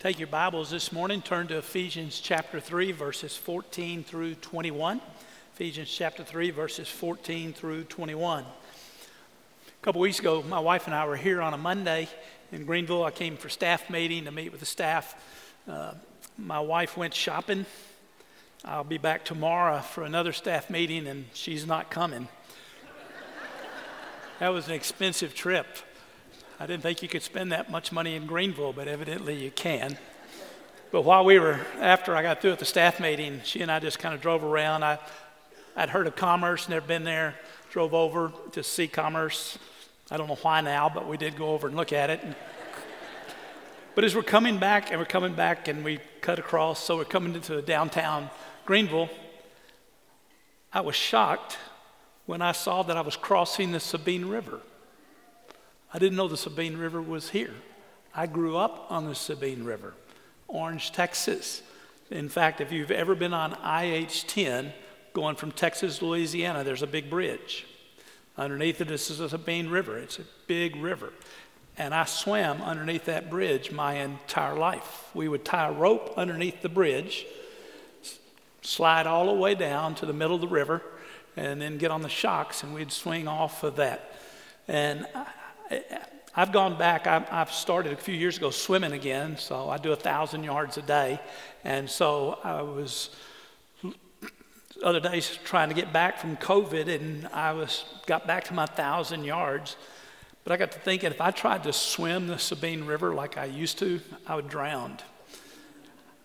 Take your Bibles this morning, turn to Ephesians chapter 3, verses 14 through 21. Ephesians chapter 3, verses 14 through 21. A couple weeks ago, my wife and I were here on a Monday in Greenville. I came for staff meeting to meet with the staff. Uh, my wife went shopping. I'll be back tomorrow for another staff meeting, and she's not coming. that was an expensive trip. I didn't think you could spend that much money in Greenville, but evidently you can. But while we were, after I got through at the staff meeting, she and I just kind of drove around. I, I'd heard of Commerce, never been there, drove over to see Commerce. I don't know why now, but we did go over and look at it. but as we're coming back, and we're coming back, and we cut across, so we're coming into downtown Greenville, I was shocked when I saw that I was crossing the Sabine River. I didn't know the Sabine River was here. I grew up on the Sabine River, Orange, Texas. In fact, if you've ever been on IH 10 going from Texas to Louisiana, there's a big bridge. Underneath it is the Sabine River. It's a big river. And I swam underneath that bridge my entire life. We would tie a rope underneath the bridge, slide all the way down to the middle of the river, and then get on the shocks, and we'd swing off of that. And I've gone back, I've started a few years ago swimming again, so I do a thousand yards a day. And so I was other days trying to get back from COVID, and I was got back to my thousand yards. But I got to thinking if I tried to swim the Sabine River like I used to, I would drown.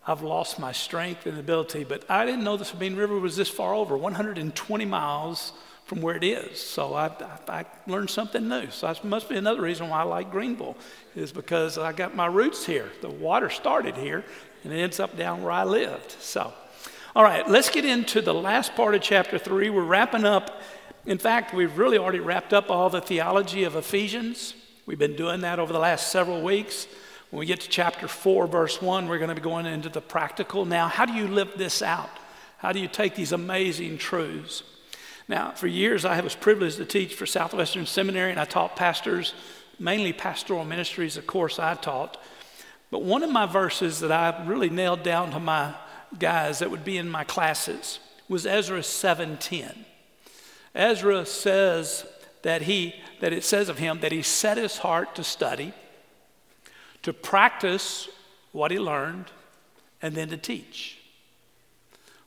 I've lost my strength and ability, but I didn't know the Sabine River was this far over 120 miles from where it is. So I, I, I, learned something new. So that must be another reason why I like Greenville, is because I got my roots here. The water started here and it ends up down where I lived. So, all right, let's get into the last part of chapter three. We're wrapping up. In fact, we've really already wrapped up all the theology of Ephesians. We've been doing that over the last several weeks. When we get to chapter 4, verse 1, we're going to be going into the practical. Now, how do you live this out? How do you take these amazing truths? Now, for years, I was privileged to teach for Southwestern Seminary, and I taught pastors, mainly pastoral ministries, of course, I taught. But one of my verses that I really nailed down to my guys that would be in my classes was Ezra 7:10. Ezra says that he that it says of him that he set his heart to study, to practice what he learned, and then to teach.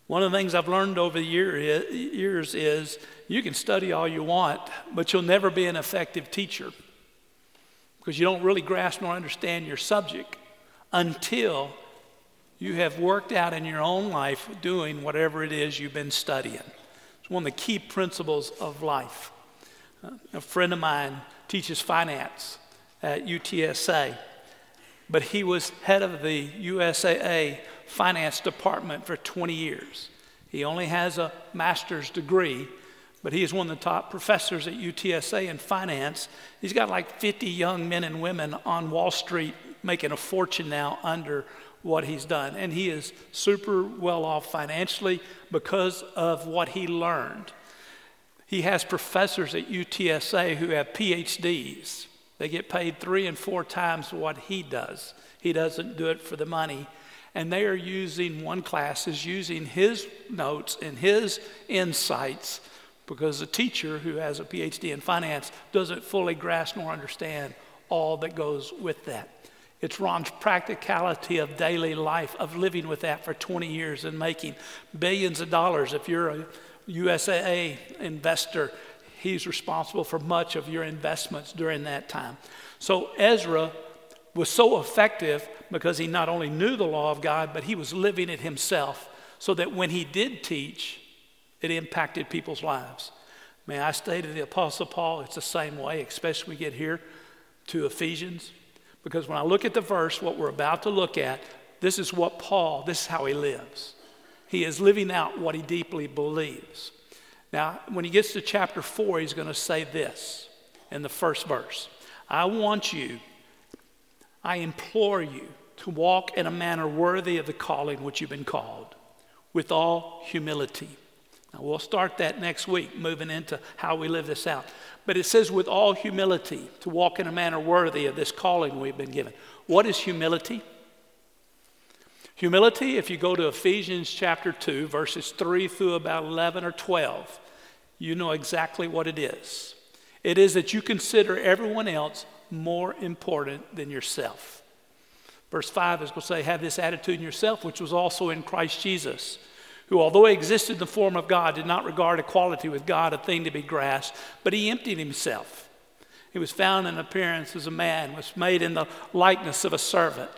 One of the things I've learned over the year years is you can study all you want, but you'll never be an effective teacher because you don't really grasp nor understand your subject until you have worked out in your own life doing whatever it is you've been studying. It's one of the key principles of life. Uh, a friend of mine teaches finance at UTSA, but he was head of the USAA finance department for 20 years. He only has a master's degree, but he is one of the top professors at UTSA in finance. He's got like 50 young men and women on Wall Street making a fortune now under what he's done. And he is super well off financially because of what he learned. He has professors at UTSA who have PhDs. They get paid three and four times what he does. He doesn't do it for the money, and they are using, one class is using his notes and his insights because a teacher who has a PhD in finance doesn't fully grasp nor understand all that goes with that. It's Ron's practicality of daily life, of living with that for 20 years and making billions of dollars. If you're a USAA investor, he's responsible for much of your investments during that time. So Ezra was so effective because he not only knew the law of God, but he was living it himself so that when he did teach, it impacted people's lives. May I state to the Apostle Paul, it's the same way, especially we get here to Ephesians. Because when I look at the verse, what we're about to look at, this is what Paul, this is how he lives. He is living out what he deeply believes. Now, when he gets to chapter 4, he's going to say this in the first verse I want you I implore you to walk in a manner worthy of the calling which you've been called, with all humility. Now, we'll start that next week, moving into how we live this out. But it says, with all humility, to walk in a manner worthy of this calling we've been given. What is humility? Humility, if you go to Ephesians chapter 2, verses 3 through about 11 or 12, you know exactly what it is. It is that you consider everyone else more important than yourself. Verse 5 is going to say, Have this attitude in yourself, which was also in Christ Jesus, who, although he existed in the form of God, did not regard equality with God a thing to be grasped, but he emptied himself. He was found in appearance as a man, was made in the likeness of a servant.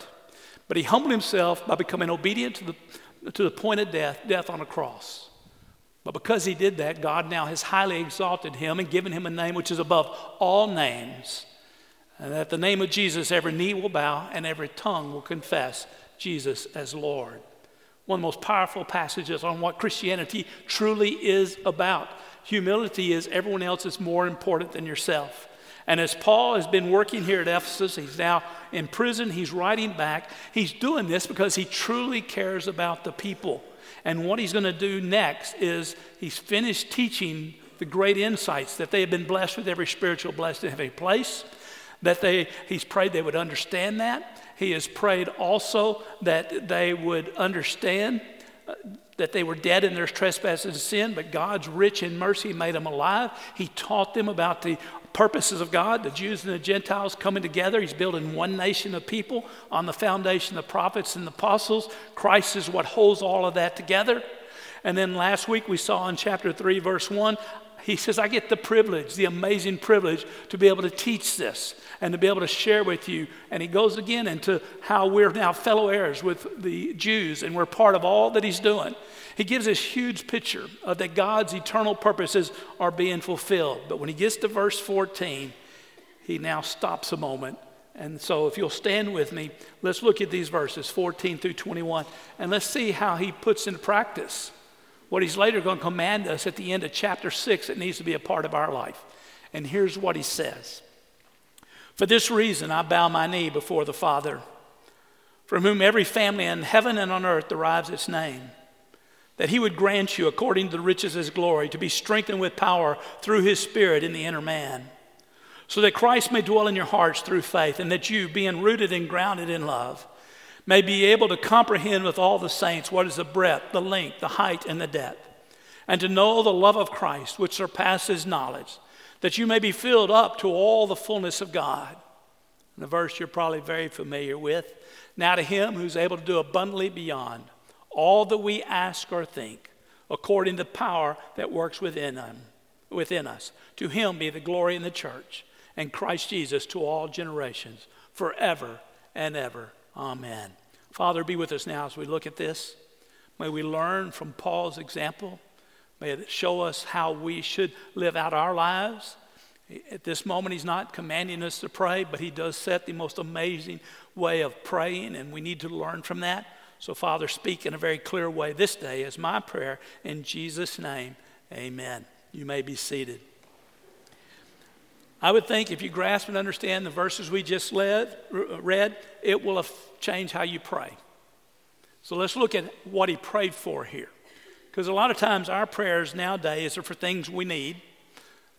But he humbled himself by becoming obedient to the, to the point of death, death on a cross. But because he did that, God now has highly exalted him and given him a name which is above all names. And at the name of Jesus, every knee will bow and every tongue will confess Jesus as Lord. One of the most powerful passages on what Christianity truly is about. Humility is everyone else is more important than yourself. And as Paul has been working here at Ephesus, he's now in prison, he's writing back. He's doing this because he truly cares about the people. And what he's going to do next is he's finished teaching the great insights that they have been blessed with every spiritual blessing in every place. That they, he's prayed they would understand that. He has prayed also that they would understand uh, that they were dead in their trespasses and sin, but God's rich in mercy made them alive. He taught them about the purposes of God, the Jews and the Gentiles coming together. He's building one nation of people on the foundation of the prophets and the apostles. Christ is what holds all of that together. And then last week we saw in chapter 3, verse 1, he says, I get the privilege, the amazing privilege to be able to teach this and to be able to share with you. And he goes again into how we're now fellow heirs with the Jews and we're part of all that he's doing. He gives this huge picture of that God's eternal purposes are being fulfilled. But when he gets to verse 14, he now stops a moment. And so, if you'll stand with me, let's look at these verses 14 through 21, and let's see how he puts into practice what he's later going to command us at the end of chapter 6 that needs to be a part of our life. And here's what he says For this reason, I bow my knee before the Father, from whom every family in heaven and on earth derives its name that he would grant you, according to the riches of his glory, to be strengthened with power through his Spirit in the inner man, so that Christ may dwell in your hearts through faith, and that you, being rooted and grounded in love, may be able to comprehend with all the saints what is the breadth, the length, the height, and the depth, and to know the love of Christ, which surpasses knowledge, that you may be filled up to all the fullness of God. And the verse you're probably very familiar with. Now to him who's able to do abundantly beyond all that we ask or think, according to the power that works within, them, within us. To him be the glory in the church and Christ Jesus to all generations, forever and ever. Amen. Father, be with us now as we look at this. May we learn from Paul's example. May it show us how we should live out our lives. At this moment, he's not commanding us to pray, but he does set the most amazing way of praying, and we need to learn from that. So, Father, speak in a very clear way this day is my prayer. In Jesus' name, amen. You may be seated. I would think if you grasp and understand the verses we just led, read, it will change how you pray. So let's look at what he prayed for here. Because a lot of times our prayers nowadays are for things we need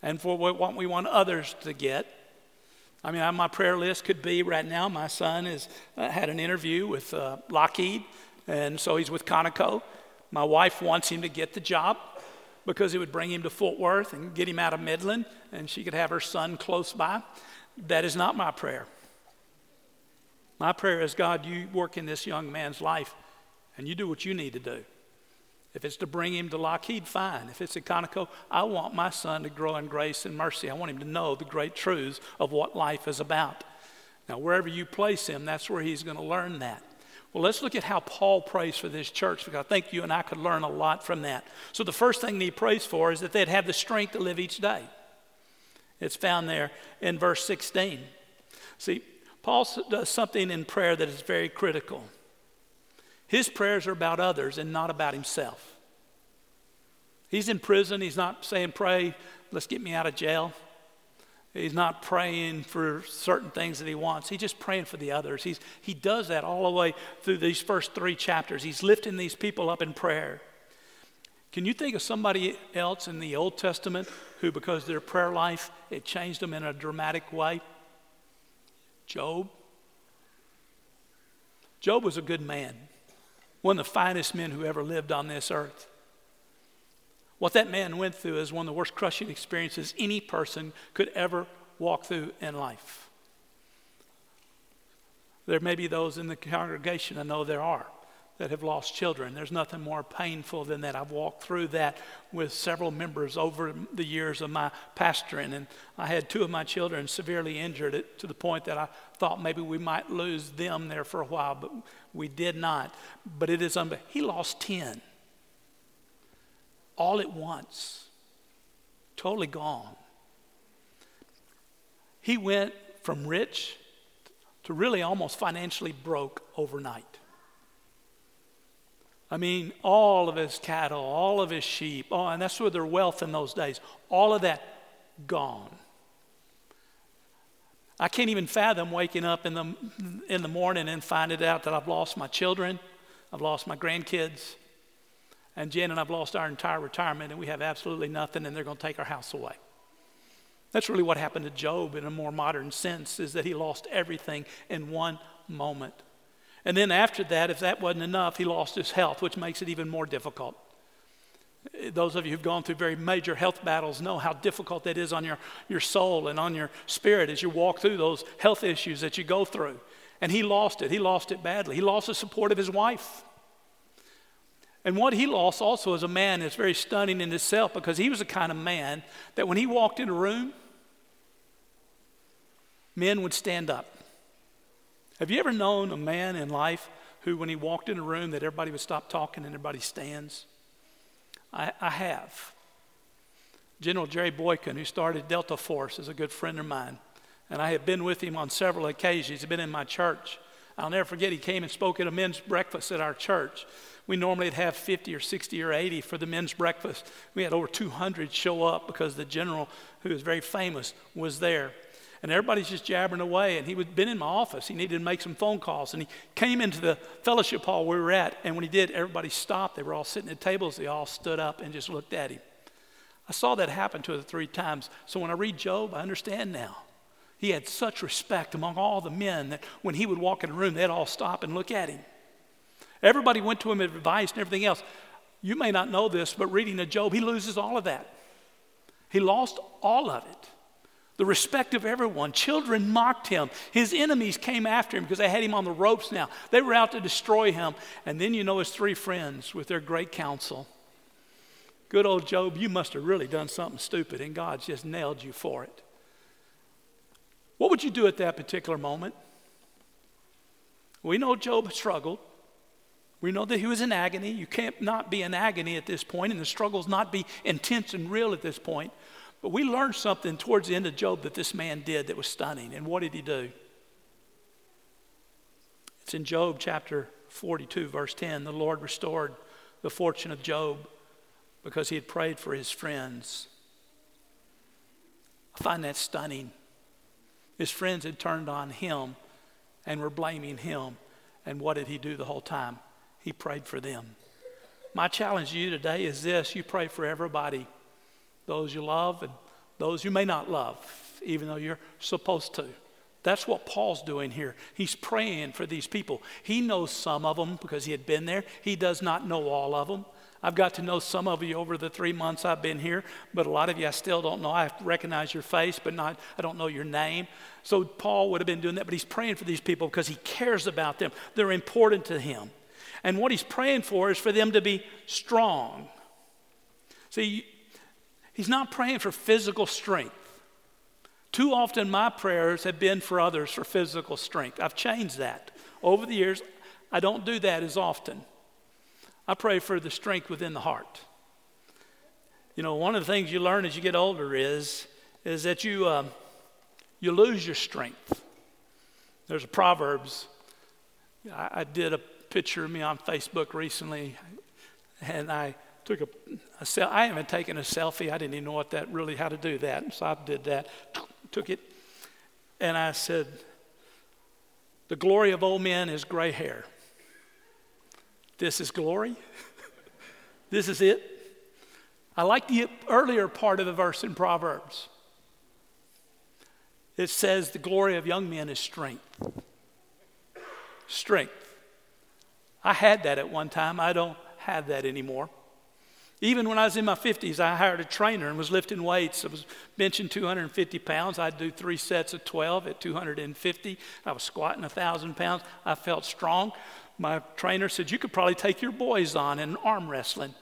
and for what we want others to get. I mean, my prayer list could be right now. My son has uh, had an interview with uh, Lockheed, and so he's with Conoco. My wife wants him to get the job because it would bring him to Fort Worth and get him out of Midland, and she could have her son close by. That is not my prayer. My prayer is God, you work in this young man's life, and you do what you need to do. If it's to bring him to Lockheed, fine. If it's at Conoco, I want my son to grow in grace and mercy. I want him to know the great truths of what life is about. Now, wherever you place him, that's where he's going to learn that. Well, let's look at how Paul prays for this church because I think you and I could learn a lot from that. So, the first thing he prays for is that they'd have the strength to live each day. It's found there in verse 16. See, Paul does something in prayer that is very critical. His prayers are about others and not about himself. He's in prison. He's not saying, Pray, let's get me out of jail. He's not praying for certain things that he wants. He's just praying for the others. He's, he does that all the way through these first three chapters. He's lifting these people up in prayer. Can you think of somebody else in the Old Testament who, because their prayer life, it changed them in a dramatic way? Job. Job was a good man. one of the finest men who ever lived on this earth. What that man went through is one of the worst crushing experiences any person could ever walk through in life. There may be those in the congregation, I know there are, that have lost children. There's nothing more painful than that. I've walked through that with several members over the years of my pastoring, and I had two of my children severely injured to the point that I thought maybe we might lose them there for a while, but we did not. But it is unbelievable. He lost 10 all at once, totally gone. He went from rich to really almost financially broke overnight. I mean, all of his cattle, all of his sheep, oh, and that's with their wealth in those days, all of that gone. I can't even fathom waking up in the, in the morning and finding out that I've lost my children, I've lost my grandkids, and Jen and I've lost our entire retirement, and we have absolutely nothing, and they're going to take our house away. That's really what happened to Job in a more modern sense, is that he lost everything in one moment. And then after that, if that wasn't enough, he lost his health, which makes it even more difficult. Those of you who've gone through very major health battles know how difficult that is on your, your soul and on your spirit as you walk through those health issues that you go through. And he lost it. He lost it badly. He lost the support of his wife. And what he lost also as a man is very stunning in itself because he was the kind of man that when he walked in a room, men would stand up. Have you ever known a man in life who, when he walked in a room, that everybody would stop talking and everybody stands? I, I have. General Jerry Boykin, who started Delta Force, is a good friend of mine. And I have been with him on several occasions. He's been in my church. I'll never forget, he came and spoke at a men's breakfast at our church. We normally would have 50 or 60 or 80 for the men's breakfast. We had over 200 show up because the general, who is very famous, was there and everybody's just jabbering away. And he had been in my office. He needed to make some phone calls. And he came into the fellowship hall we were at. And when he did, everybody stopped. They were all sitting at tables. They all stood up and just looked at him. I saw that happen two or three times. So when I read Job, I understand now. He had such respect among all the men that when he would walk in a room, they'd all stop and look at him. Everybody went to him with advice and everything else. You may not know this, but reading a Job, he loses all of that. He lost all of it the respect of everyone. Children mocked him. His enemies came after him because they had him on the ropes now. They were out to destroy him. And then you know his three friends with their great counsel. Good old Job, you must have really done something stupid, and God's just nailed you for it. What would you do at that particular moment? We know Job struggled. We know that he was in agony. You can't not be in agony at this point, and the struggles not be intense and real at this point. But we learned something towards the end of Job that this man did that was stunning. And what did he do? It's in Job chapter 42, verse 10. The Lord restored the fortune of Job because he had prayed for his friends. I find that stunning. His friends had turned on him and were blaming him. And what did he do the whole time? He prayed for them. My challenge to you today is this you pray for everybody those you love and those you may not love, even though you're supposed to. That's what Paul's doing here. He's praying for these people. He knows some of them because he had been there. He does not know all of them. I've got to know some of you over the three months I've been here, but a lot of you I still don't know. I recognize your face, but not I don't know your name. So Paul would have been doing that, but he's praying for these people because he cares about them. They're important to him. And what he's praying for is for them to be strong. See, He's not praying for physical strength. Too often, my prayers have been for others for physical strength. I've changed that. Over the years, I don't do that as often. I pray for the strength within the heart. You know, one of the things you learn as you get older is, is that you, uh, you lose your strength. There's a Proverbs. I, I did a picture of me on Facebook recently, and I took a, a I haven't taken a selfie. I didn't even know what that really how to do that. So I did that, took it, and I said, "The glory of old men is gray hair. This is glory. this is it." I like the earlier part of the verse in Proverbs. It says, "The glory of young men is strength." Strength. I had that at one time. I don't have that anymore. Even when I was in my 50s, I hired a trainer and was lifting weights. I was benching 250 pounds. I'd do three sets of 12 at 250. I was squatting 1,000 pounds. I felt strong. My trainer said, You could probably take your boys on in arm wrestling.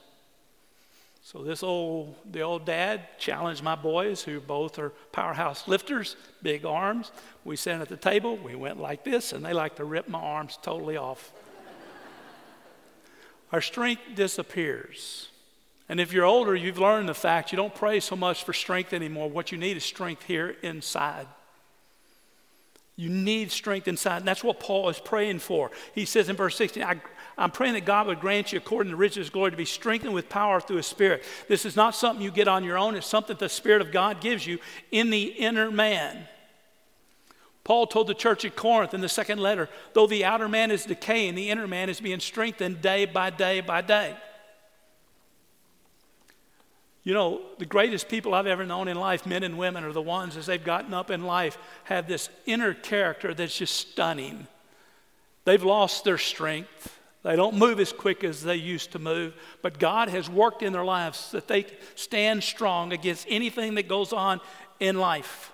So this old, the old dad challenged my boys, who both are powerhouse lifters, big arms. We sat at the table. We went like this, and they like to rip my arms totally off. Our strength disappears. And if you're older, you've learned the fact you don't pray so much for strength anymore. What you need is strength here inside. You need strength inside. And that's what Paul is praying for. He says in verse 16, I, am praying that God would grant you, according to riches glory, to be strengthened with power through his spirit. This is not something you get on your own, it's something the Spirit of God gives you in the inner man. Paul told the church at Corinth in the second letter, though the outer man is decaying, the inner man is being strengthened day by day by day. You know, the greatest people I've ever known in life, men and women, are the ones as they've gotten up in life have this inner character that's just stunning. They've lost their strength. They don't move as quick as they used to move, but God has worked in their lives that they stand strong against anything that goes on in life.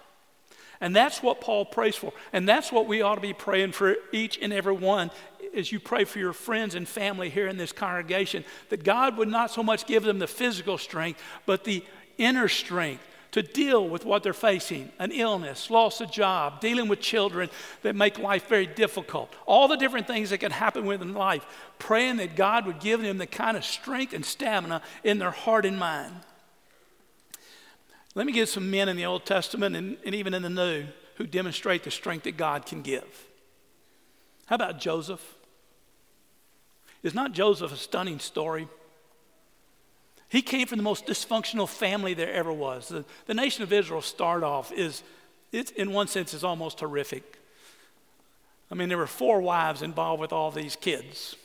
And that's what Paul prays for. And that's what we ought to be praying for each and every one as you pray for your friends and family here in this congregation, that God would not so much give them the physical strength, but the inner strength to deal with what they're facing an illness, loss of job, dealing with children that make life very difficult, all the different things that can happen within life. Praying that God would give them the kind of strength and stamina in their heart and mind. Let me give some men in the Old Testament and, and even in the New who demonstrate the strength that God can give. How about Joseph? Is not Joseph a stunning story? He came from the most dysfunctional family there ever was. The, the nation of Israel, start off, is, it's, in one sense, is almost horrific. I mean, there were four wives involved with all these kids.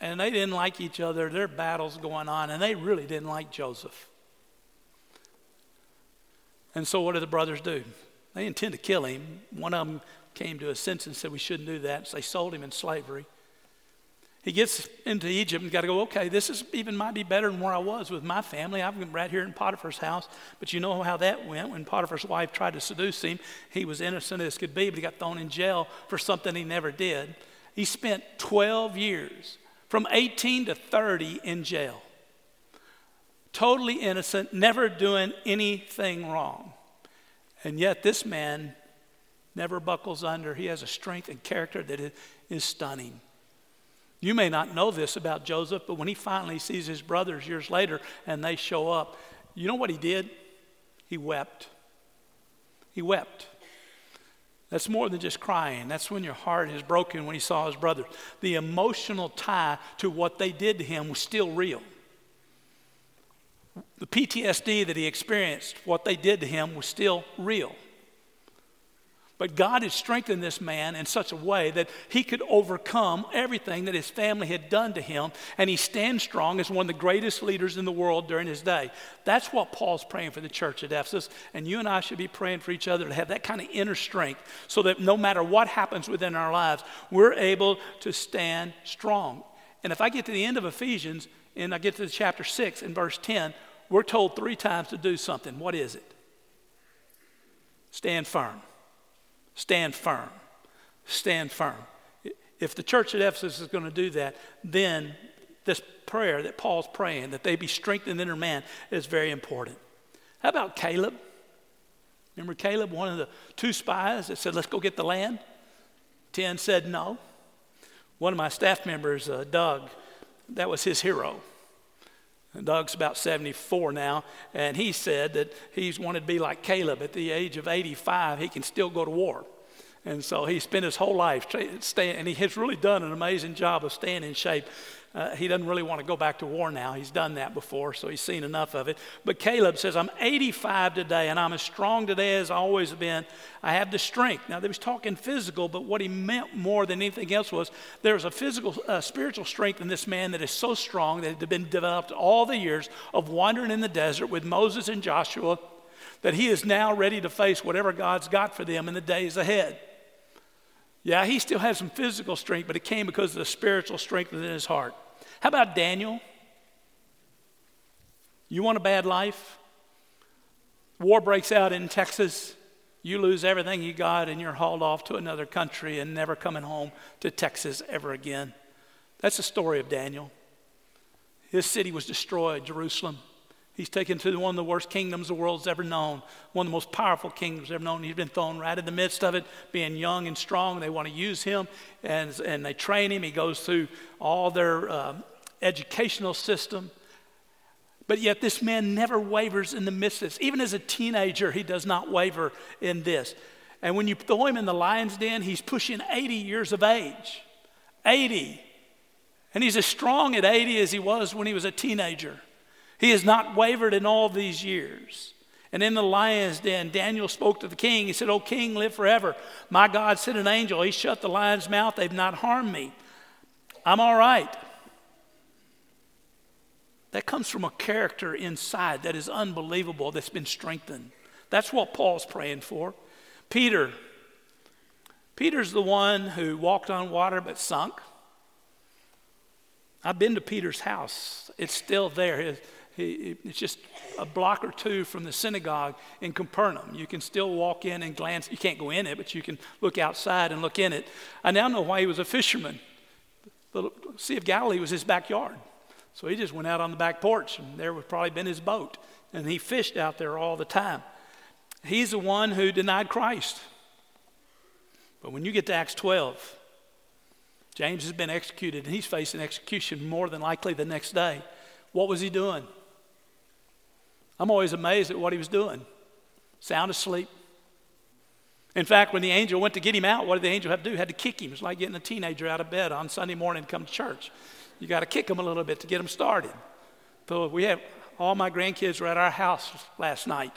And they didn't like each other. There were battles going on, and they really didn't like Joseph. And so, what did the brothers do? They intend to kill him. One of them came to a sense and said we shouldn't do that. So they sold him in slavery. He gets into Egypt and got to go, okay, this is even might be better than where I was with my family. I've been right here in Potiphar's house. But you know how that went when Potiphar's wife tried to seduce him. He was innocent as could be, but he got thrown in jail for something he never did. He spent 12 years, from 18 to 30, in jail. Totally innocent, never doing anything wrong. And yet, this man never buckles under. He has a strength and character that is stunning. You may not know this about Joseph, but when he finally sees his brothers years later and they show up, you know what he did? He wept. He wept. That's more than just crying. That's when your heart is broken when he saw his brothers. The emotional tie to what they did to him was still real. The PTSD that he experienced, what they did to him, was still real. But God had strengthened this man in such a way that he could overcome everything that his family had done to him, and he stands strong as one of the greatest leaders in the world during his day. That's what Paul's praying for the church at Ephesus, and you and I should be praying for each other to have that kind of inner strength so that no matter what happens within our lives, we're able to stand strong. And if I get to the end of Ephesians and I get to chapter 6 and verse 10, we're told three times to do something. What is it? Stand firm. Stand firm. Stand firm. If the church at Ephesus is going to do that, then this prayer that Paul's praying, that they be strengthened in their man, is very important. How about Caleb? Remember Caleb, one of the two spies that said, Let's go get the land? Ten said no. One of my staff members, uh, Doug, that was his hero. Doug's about 74 now, and he said that he's wanted to be like Caleb. At the age of 85, he can still go to war. And so he spent his whole life staying, and he has really done an amazing job of staying in shape. Uh, he doesn't really want to go back to war now. He's done that before, so he's seen enough of it. But Caleb says, I'm 85 today, and I'm as strong today as I always been. I have the strength. Now, they was talking physical, but what he meant more than anything else was there's a physical, uh, spiritual strength in this man that is so strong that it had been developed all the years of wandering in the desert with Moses and Joshua that he is now ready to face whatever God's got for them in the days ahead. Yeah, he still has some physical strength, but it came because of the spiritual strength within his heart. How about Daniel? You want a bad life? War breaks out in Texas. You lose everything you got and you're hauled off to another country and never coming home to Texas ever again. That's the story of Daniel. His city was destroyed, Jerusalem. He's taken to one of the worst kingdoms the world's ever known, one of the most powerful kingdoms ever known. He's been thrown right in the midst of it, being young and strong. They want to use him, and, and they train him. He goes through all their uh, educational system. But yet, this man never wavers in the midst of this. Even as a teenager, he does not waver in this. And when you throw him in the lion's den, he's pushing 80 years of age. 80. And he's as strong at 80 as he was when he was a teenager. He has not wavered in all these years. And in the lion's den, Daniel spoke to the king. He said, O king, live forever. My God sent an angel. He shut the lion's mouth. They've not harmed me. I'm all right. That comes from a character inside that is unbelievable, that's been strengthened. That's what Paul's praying for. Peter. Peter's the one who walked on water but sunk. I've been to Peter's house, it's still there. He, it's just a block or two from the synagogue in Capernaum. You can still walk in and glance. You can't go in it, but you can look outside and look in it. I now know why he was a fisherman. The Sea of Galilee was his backyard. So he just went out on the back porch, and there would probably been his boat. And he fished out there all the time. He's the one who denied Christ. But when you get to Acts 12, James has been executed, and he's facing execution more than likely the next day. What was he doing? I'm always amazed at what he was doing. Sound asleep. In fact, when the angel went to get him out, what did the angel have to do? Had to kick him. It's like getting a teenager out of bed on Sunday morning to come to church. You got to kick him a little bit to get him started. So we have all my grandkids were at our house last night,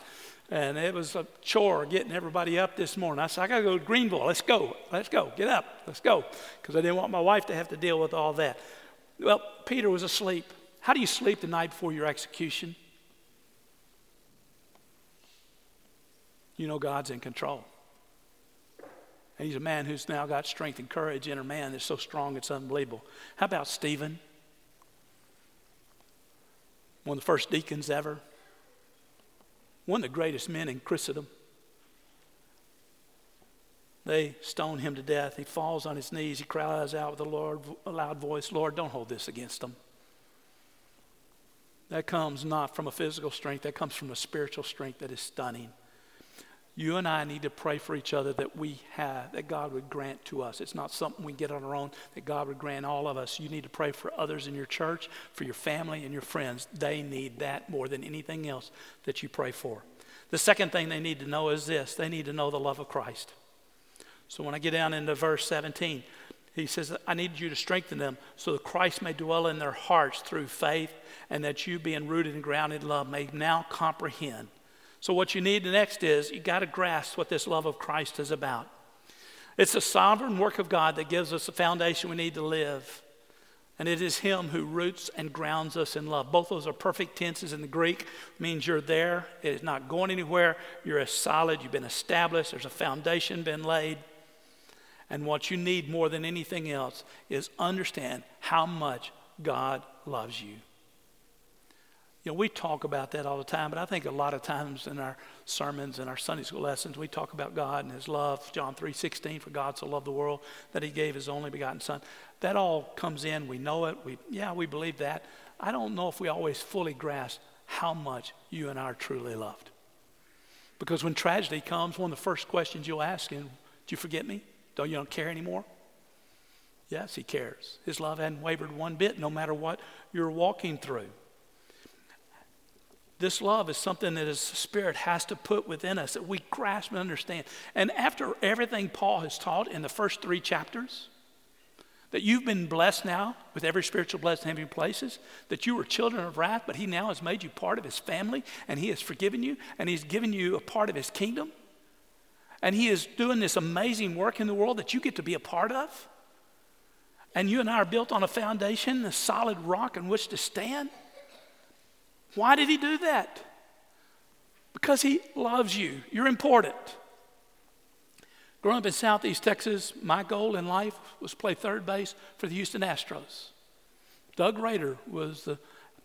and it was a chore getting everybody up this morning. I said, I got to go to Greenville. Let's go. Let's go. Get up. Let's go. Because I didn't want my wife to have to deal with all that. Well, Peter was asleep. How do you sleep the night before your execution? You know God's in control. And he's a man who's now got strength and courage, inner man that's so strong it's unbelievable. How about Stephen? One of the first deacons ever. One of the greatest men in Christendom. They stone him to death. He falls on his knees. He cries out with a, Lord, a loud voice, Lord, don't hold this against them. That comes not from a physical strength, that comes from a spiritual strength that is stunning you and I need to pray for each other that we have, that God would grant to us. It's not something we get on our own, that God would grant all of us. You need to pray for others in your church, for your family and your friends. They need that more than anything else that you pray for. The second thing they need to know is this they need to know the love of Christ. So when I get down into verse 17, he says, I need you to strengthen them so that Christ may dwell in their hearts through faith, and that you, being rooted and grounded in love, may now comprehend so, what you need next is you got to grasp what this love of Christ is about. It's the sovereign work of God that gives us the foundation we need to live. And it is Him who roots and grounds us in love. Both those are perfect tenses in the Greek, means you're there. It is not going anywhere. You're as solid. You've been established. There's a foundation been laid. And what you need more than anything else is understand how much God loves you. You know, we talk about that all the time, but I think a lot of times in our sermons and our Sunday school lessons, we talk about God and His love. John 3:16, for God so loved the world that He gave His only begotten Son. That all comes in. We know it. We yeah, we believe that. I don't know if we always fully grasp how much you and I are truly loved. Because when tragedy comes, one of the first questions you'll ask him, "Do you forget me? Don't you don't care anymore?" Yes, He cares. His love hadn't wavered one bit, no matter what you're walking through. This love is something that His Spirit has to put within us that we grasp and understand. And after everything Paul has taught in the first three chapters, that you've been blessed now with every spiritual blessing in heavenly places, that you were children of wrath, but He now has made you part of His family, and He has forgiven you, and He's given you a part of His kingdom. And He is doing this amazing work in the world that you get to be a part of. And you and I are built on a foundation, a solid rock on which to stand. Why did he do that? Because he loves you. You're important. Growing up in Southeast Texas, my goal in life was play third base for the Houston Astros. Doug Rader was the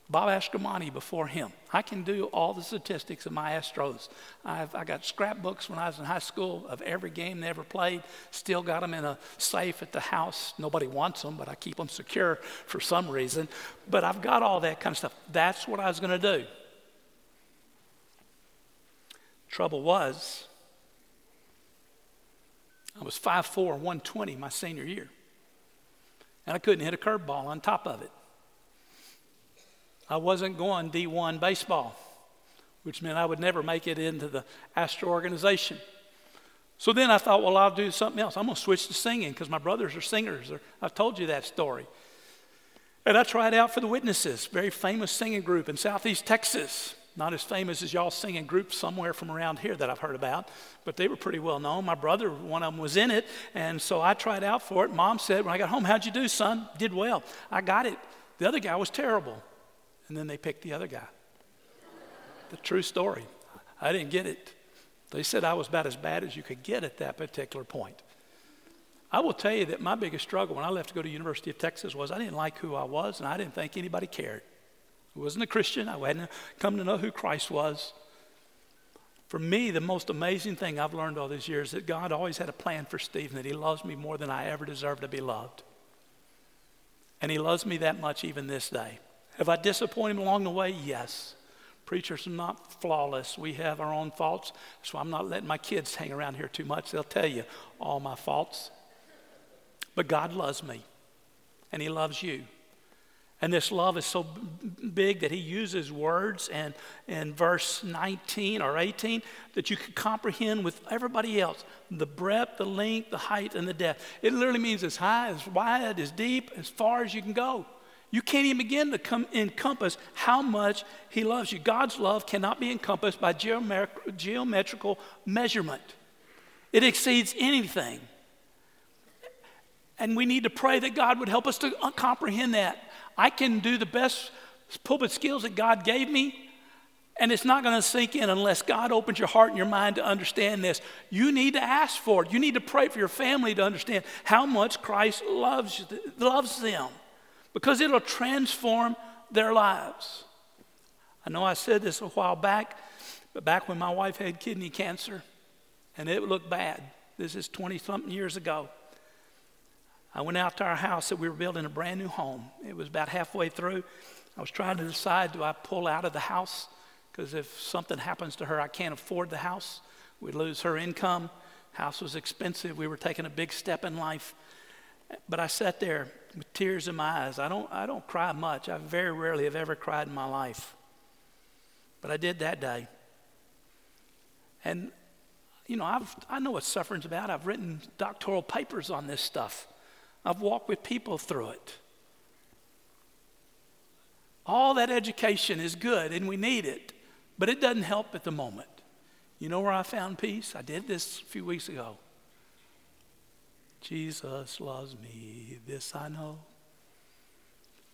Bob Aspromonte before him. I can do all the statistics of my Astros. I've, I got scrapbooks when I was in high school of every game they ever played. Still got them in a safe at the house. Nobody wants them, but I keep them secure for some reason. But I've got all that kind of stuff. That's what I was going to do. Trouble was, I was 5'4, 120 my senior year. And I couldn't hit a curveball on top of it. I wasn't going D1 baseball, which meant I would never make it into the Astro organization. So then I thought, well, I'll do something else. I'm going to switch to singing because my brothers are singers. I've told you that story. And I tried out for the Witnesses, very famous singing group in Southeast Texas. Not as famous as y'all singing groups somewhere from around here that I've heard about, but they were pretty well known. My brother, one of them, was in it, and so I tried out for it. Mom said, when I got home, how'd you do, son? Did well. I got it. The other guy was terrible and then they picked the other guy. The true story. I didn't get it. They said I was about as bad as you could get at that particular point. I will tell you that my biggest struggle when I left to go to University of Texas was I didn't like who I was and I didn't think anybody cared. I wasn't a Christian. I hadn't come to know who Christ was. For me, the most amazing thing I've learned all these years is that God always had a plan for Stephen, that he loves me more than I ever deserve to be loved. And he loves me that much even this day. Have I disappointed him along the way? Yes. Preachers are not flawless. We have our own faults. So I'm not letting my kids hang around here too much. They'll tell you all my faults. But God loves me, and He loves you. And this love is so big that he uses words and in verse 19 or 18 that you can comprehend with everybody else the breadth, the length, the height, and the depth. It literally means as high, as wide, as deep, as far as you can go. You can't even begin to come, encompass how much He loves you. God's love cannot be encompassed by geomet- geometrical measurement, it exceeds anything. And we need to pray that God would help us to uh, comprehend that. I can do the best pulpit skills that God gave me, and it's not going to sink in unless God opens your heart and your mind to understand this. You need to ask for it. You need to pray for your family to understand how much Christ loves, loves them because it'll transform their lives. I know I said this a while back, but back when my wife had kidney cancer and it looked bad, this is 20 something years ago. I went out to our house that we were building a brand new home. It was about halfway through. I was trying to decide do I pull out of the house? Because if something happens to her, I can't afford the house. We'd lose her income. House was expensive. We were taking a big step in life. But I sat there with tears in my eyes. I don't, I don't cry much. I very rarely have ever cried in my life. But I did that day. And, you know, I've, I know what suffering's about. I've written doctoral papers on this stuff, I've walked with people through it. All that education is good and we need it, but it doesn't help at the moment. You know where I found peace? I did this a few weeks ago. Jesus loves me, this I know.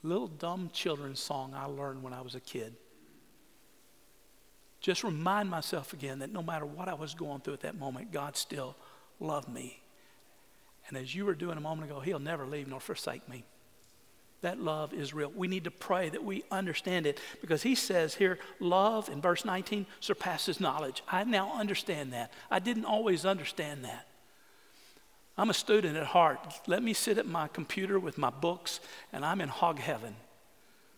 Little dumb children's song I learned when I was a kid. Just remind myself again that no matter what I was going through at that moment, God still loved me. And as you were doing a moment ago, He'll never leave nor forsake me. That love is real. We need to pray that we understand it because he says here, love in verse 19 surpasses knowledge. I now understand that. I didn't always understand that. I'm a student at heart. Let me sit at my computer with my books, and I'm in hog heaven.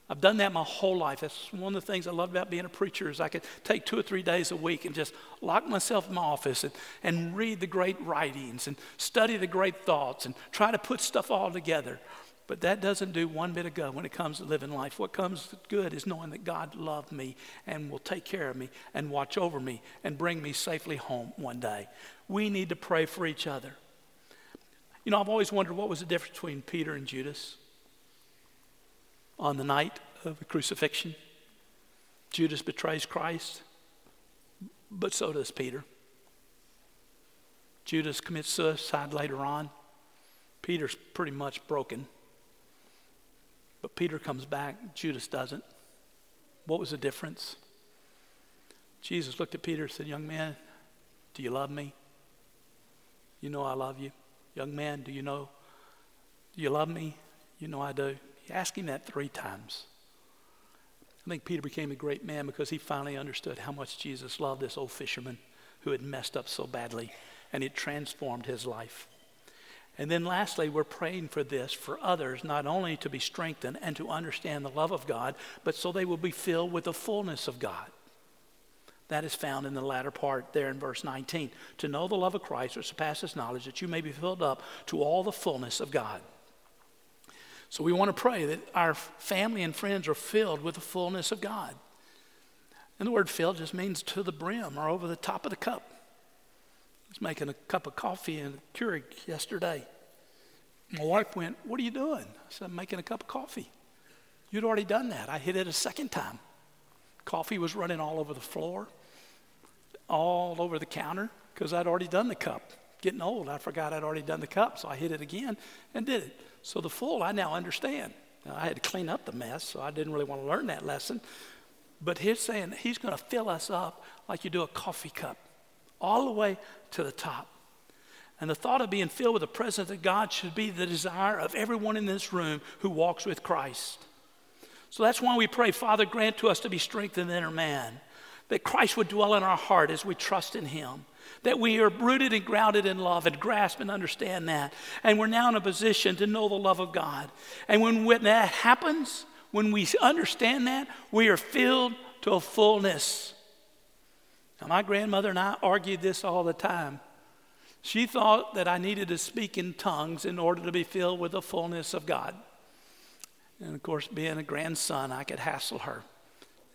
I've done that my whole life. That's one of the things I love about being a preacher is I could take two or three days a week and just lock myself in my office and, and read the great writings and study the great thoughts and try to put stuff all together. But that doesn't do one bit of good when it comes to living life. What comes good is knowing that God loved me and will take care of me and watch over me and bring me safely home one day. We need to pray for each other. You know, I've always wondered what was the difference between Peter and Judas on the night of the crucifixion. Judas betrays Christ, but so does Peter. Judas commits suicide later on. Peter's pretty much broken. But Peter comes back, Judas doesn't. What was the difference? Jesus looked at Peter and said, Young man, do you love me? You know I love you. Young man, do you know? Do you love me? You know I do. Asked him that three times. I think Peter became a great man because he finally understood how much Jesus loved this old fisherman who had messed up so badly, and it transformed his life. And then lastly, we're praying for this for others, not only to be strengthened and to understand the love of God, but so they will be filled with the fullness of God. That is found in the latter part there in verse 19. To know the love of Christ which surpasses knowledge, that you may be filled up to all the fullness of God. So we want to pray that our family and friends are filled with the fullness of God. And the word filled just means to the brim or over the top of the cup I was making a cup of coffee in a Keurig yesterday. My wife went, What are you doing? I said, I'm making a cup of coffee. You'd already done that. I hit it a second time. Coffee was running all over the floor, all over the counter, because I'd already done the cup. Getting old, I forgot I'd already done the cup, so I hit it again and did it. So the full, I now understand. Now, I had to clean up the mess, so I didn't really want to learn that lesson. But he's saying he's going to fill us up like you do a coffee cup all the way to the top. And the thought of being filled with the presence of God should be the desire of everyone in this room who walks with Christ. So that's why we pray, Father, grant to us to be strengthened in our man, that Christ would dwell in our heart as we trust in him, that we are rooted and grounded in love and grasp and understand that. And we're now in a position to know the love of God. And when, when that happens, when we understand that, we are filled to a fullness now, my grandmother and I argued this all the time. She thought that I needed to speak in tongues in order to be filled with the fullness of God. And of course, being a grandson, I could hassle her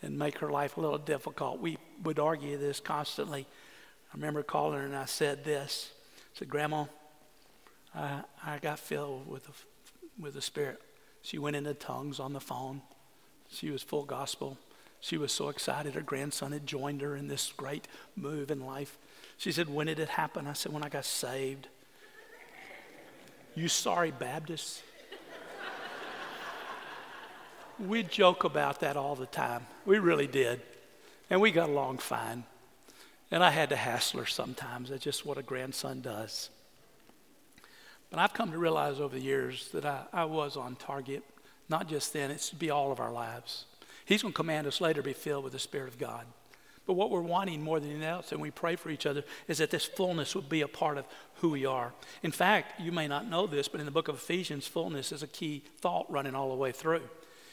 and make her life a little difficult. We would argue this constantly. I remember calling her and I said this. I said, Grandma, I, I got filled with the, with the Spirit. She went into tongues on the phone. She was full gospel. She was so excited her grandson had joined her in this great move in life. She said, When did it happen? I said, When I got saved. You sorry Baptists? We joke about that all the time. We really did. And we got along fine. And I had to hassle her sometimes. That's just what a grandson does. But I've come to realize over the years that I, I was on target. Not just then, it's to be all of our lives. He's going to command us later to be filled with the Spirit of God. But what we're wanting more than anything else, and we pray for each other, is that this fullness would be a part of who we are. In fact, you may not know this, but in the book of Ephesians, fullness is a key thought running all the way through.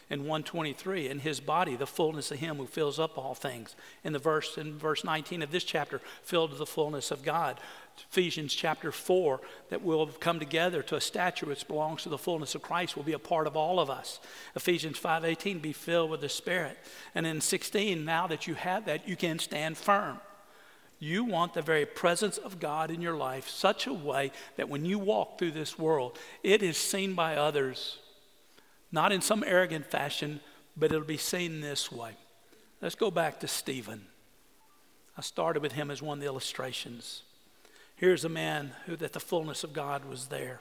In 123, in his body, the fullness of him who fills up all things. In the verse, in verse 19 of this chapter, filled to the fullness of God. Ephesians chapter 4 that will come together to a stature which belongs to the fullness of Christ will be a part of all of us. Ephesians 5:18 be filled with the Spirit. And in 16 now that you have that you can stand firm. You want the very presence of God in your life such a way that when you walk through this world it is seen by others not in some arrogant fashion but it'll be seen this way. Let's go back to Stephen. I started with him as one of the illustrations. Here's a man who that the fullness of God was there.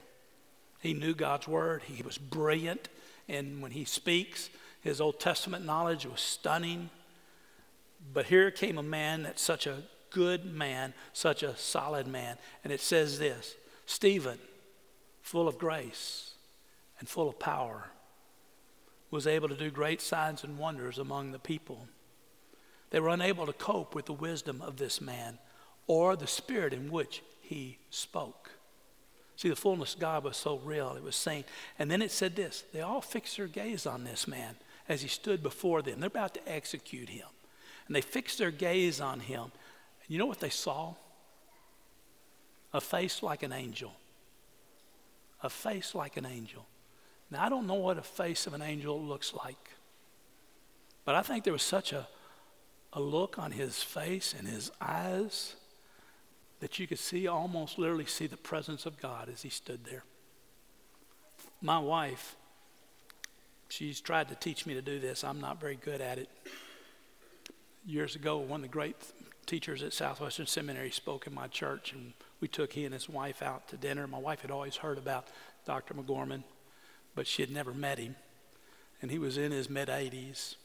He knew God's word. He was brilliant. And when he speaks, his Old Testament knowledge was stunning. But here came a man that's such a good man, such a solid man. And it says this Stephen, full of grace and full of power, was able to do great signs and wonders among the people. They were unable to cope with the wisdom of this man or the spirit in which he spoke. See, the fullness of God was so real, it was saying. And then it said this they all fixed their gaze on this man as he stood before them. They're about to execute him. And they fixed their gaze on him. And you know what they saw? A face like an angel. A face like an angel. Now, I don't know what a face of an angel looks like, but I think there was such a, a look on his face and his eyes that you could see, almost literally see the presence of God as he stood there. My wife, she's tried to teach me to do this. I'm not very good at it. Years ago, one of the great teachers at Southwestern Seminary spoke in my church, and we took he and his wife out to dinner. My wife had always heard about Dr. MacGorman, but she had never met him. And he was in his mid 80s.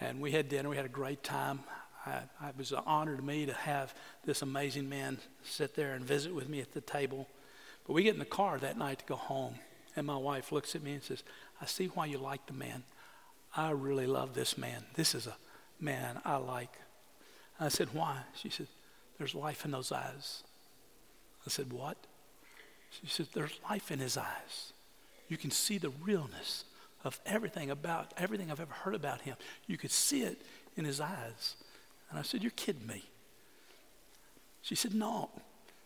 And we had dinner. We had a great time. I, it was an honor to me to have this amazing man sit there and visit with me at the table. But we get in the car that night to go home, and my wife looks at me and says, I see why you like the man. I really love this man. This is a man I like. I said, Why? She said, There's life in those eyes. I said, What? She said, There's life in his eyes. You can see the realness of everything about everything I've ever heard about him. You could see it in his eyes. And I said, You're kidding me. She said, No.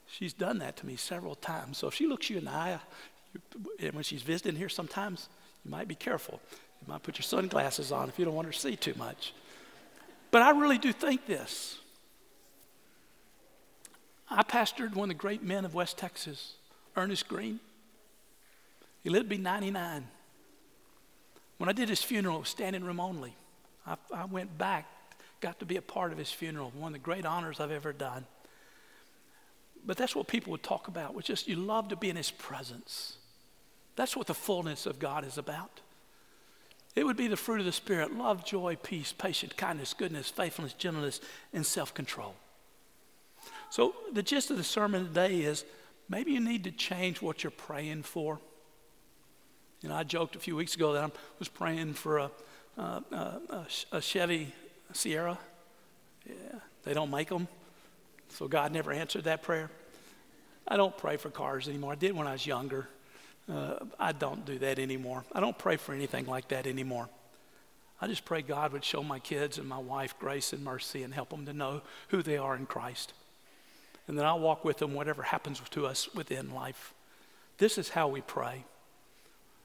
She's done that to me several times. So if she looks you in the eye, and when she's visiting here sometimes, you might be careful. You might put your sunglasses on if you don't want her to see too much. But I really do think this. I pastored one of the great men of West Texas, Ernest Green. He lived to be 99. When I did his funeral, standing room only. I, I went back, got to be a part of his funeral, one of the great honors I've ever done. But that's what people would talk about, was just you love to be in his presence. That's what the fullness of God is about. It would be the fruit of the Spirit love, joy, peace, patience, kindness, goodness, faithfulness, gentleness, and self control. So, the gist of the sermon today is maybe you need to change what you're praying for. You know, I joked a few weeks ago that I was praying for a, a, a, a Chevy Sierra. Yeah, they don't make them. So God never answered that prayer. I don't pray for cars anymore. I did when I was younger. Uh, I don't do that anymore. I don't pray for anything like that anymore. I just pray God would show my kids and my wife grace and mercy and help them to know who they are in Christ. And then I'll walk with them whatever happens to us within life. This is how we pray.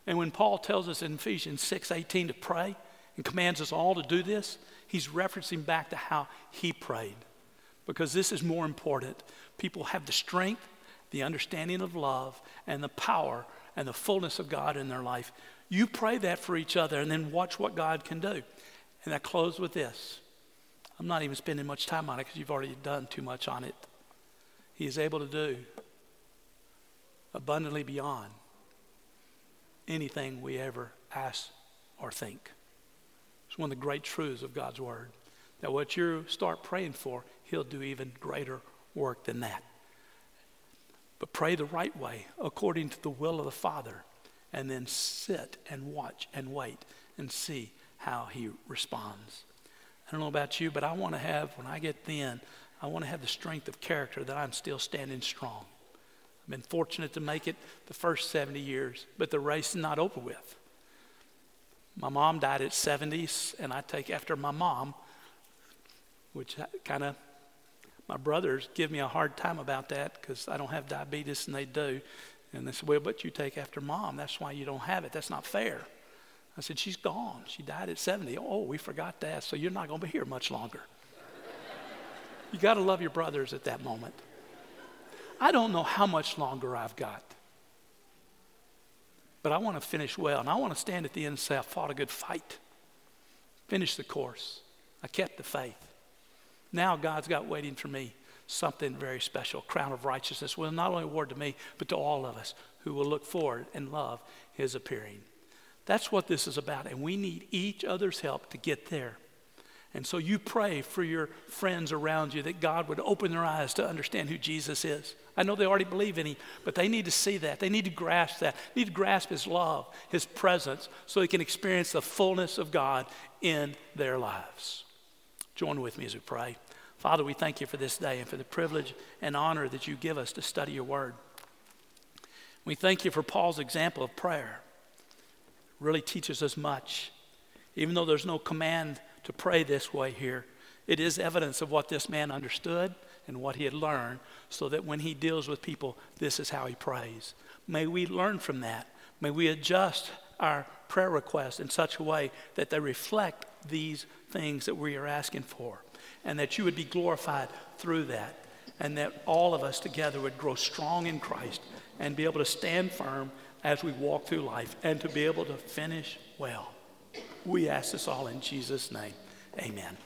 And when Paul tells us in Ephesians 6:18 to pray and commands us all to do this, he's referencing back to how he prayed. Because this is more important. People have the strength, the understanding of love, and the power and the fullness of God in their life. You pray that for each other and then watch what God can do. And I close with this. I'm not even spending much time on it because you've already done too much on it. He is able to do abundantly beyond anything we ever ask or think. It's one of the great truths of God's Word that what you start praying for, He'll do even greater work than that. But pray the right way, according to the will of the Father, and then sit and watch and wait and see how He responds. I don't know about you, but I want to have, when I get thin, I want to have the strength of character that I'm still standing strong. Been fortunate to make it the first 70 years, but the race is not over with. My mom died at 70s, and I take after my mom, which kind of my brothers give me a hard time about that because I don't have diabetes and they do. And they said, Well, but you take after mom. That's why you don't have it. That's not fair. I said, She's gone. She died at 70. Oh, we forgot that. So you're not going to be here much longer. you got to love your brothers at that moment. I don't know how much longer I've got. But I want to finish well. And I want to stand at the end and say, I fought a good fight. Finish the course. I kept the faith. Now God's got waiting for me something very special, crown of righteousness, will not only award to me, but to all of us who will look forward and love his appearing. That's what this is about, and we need each other's help to get there. And so you pray for your friends around you that God would open their eyes to understand who Jesus is. I know they already believe in him, but they need to see that. They need to grasp that. They need to grasp his love, his presence, so they can experience the fullness of God in their lives. Join with me as we pray. Father, we thank you for this day and for the privilege and honor that you give us to study your word. We thank you for Paul's example of prayer. It really teaches us much. Even though there's no command to pray this way here, it is evidence of what this man understood and what he had learned, so that when he deals with people, this is how he prays. May we learn from that. May we adjust our prayer requests in such a way that they reflect these things that we are asking for, and that you would be glorified through that, and that all of us together would grow strong in Christ and be able to stand firm as we walk through life and to be able to finish well. We ask this all in Jesus' name. Amen.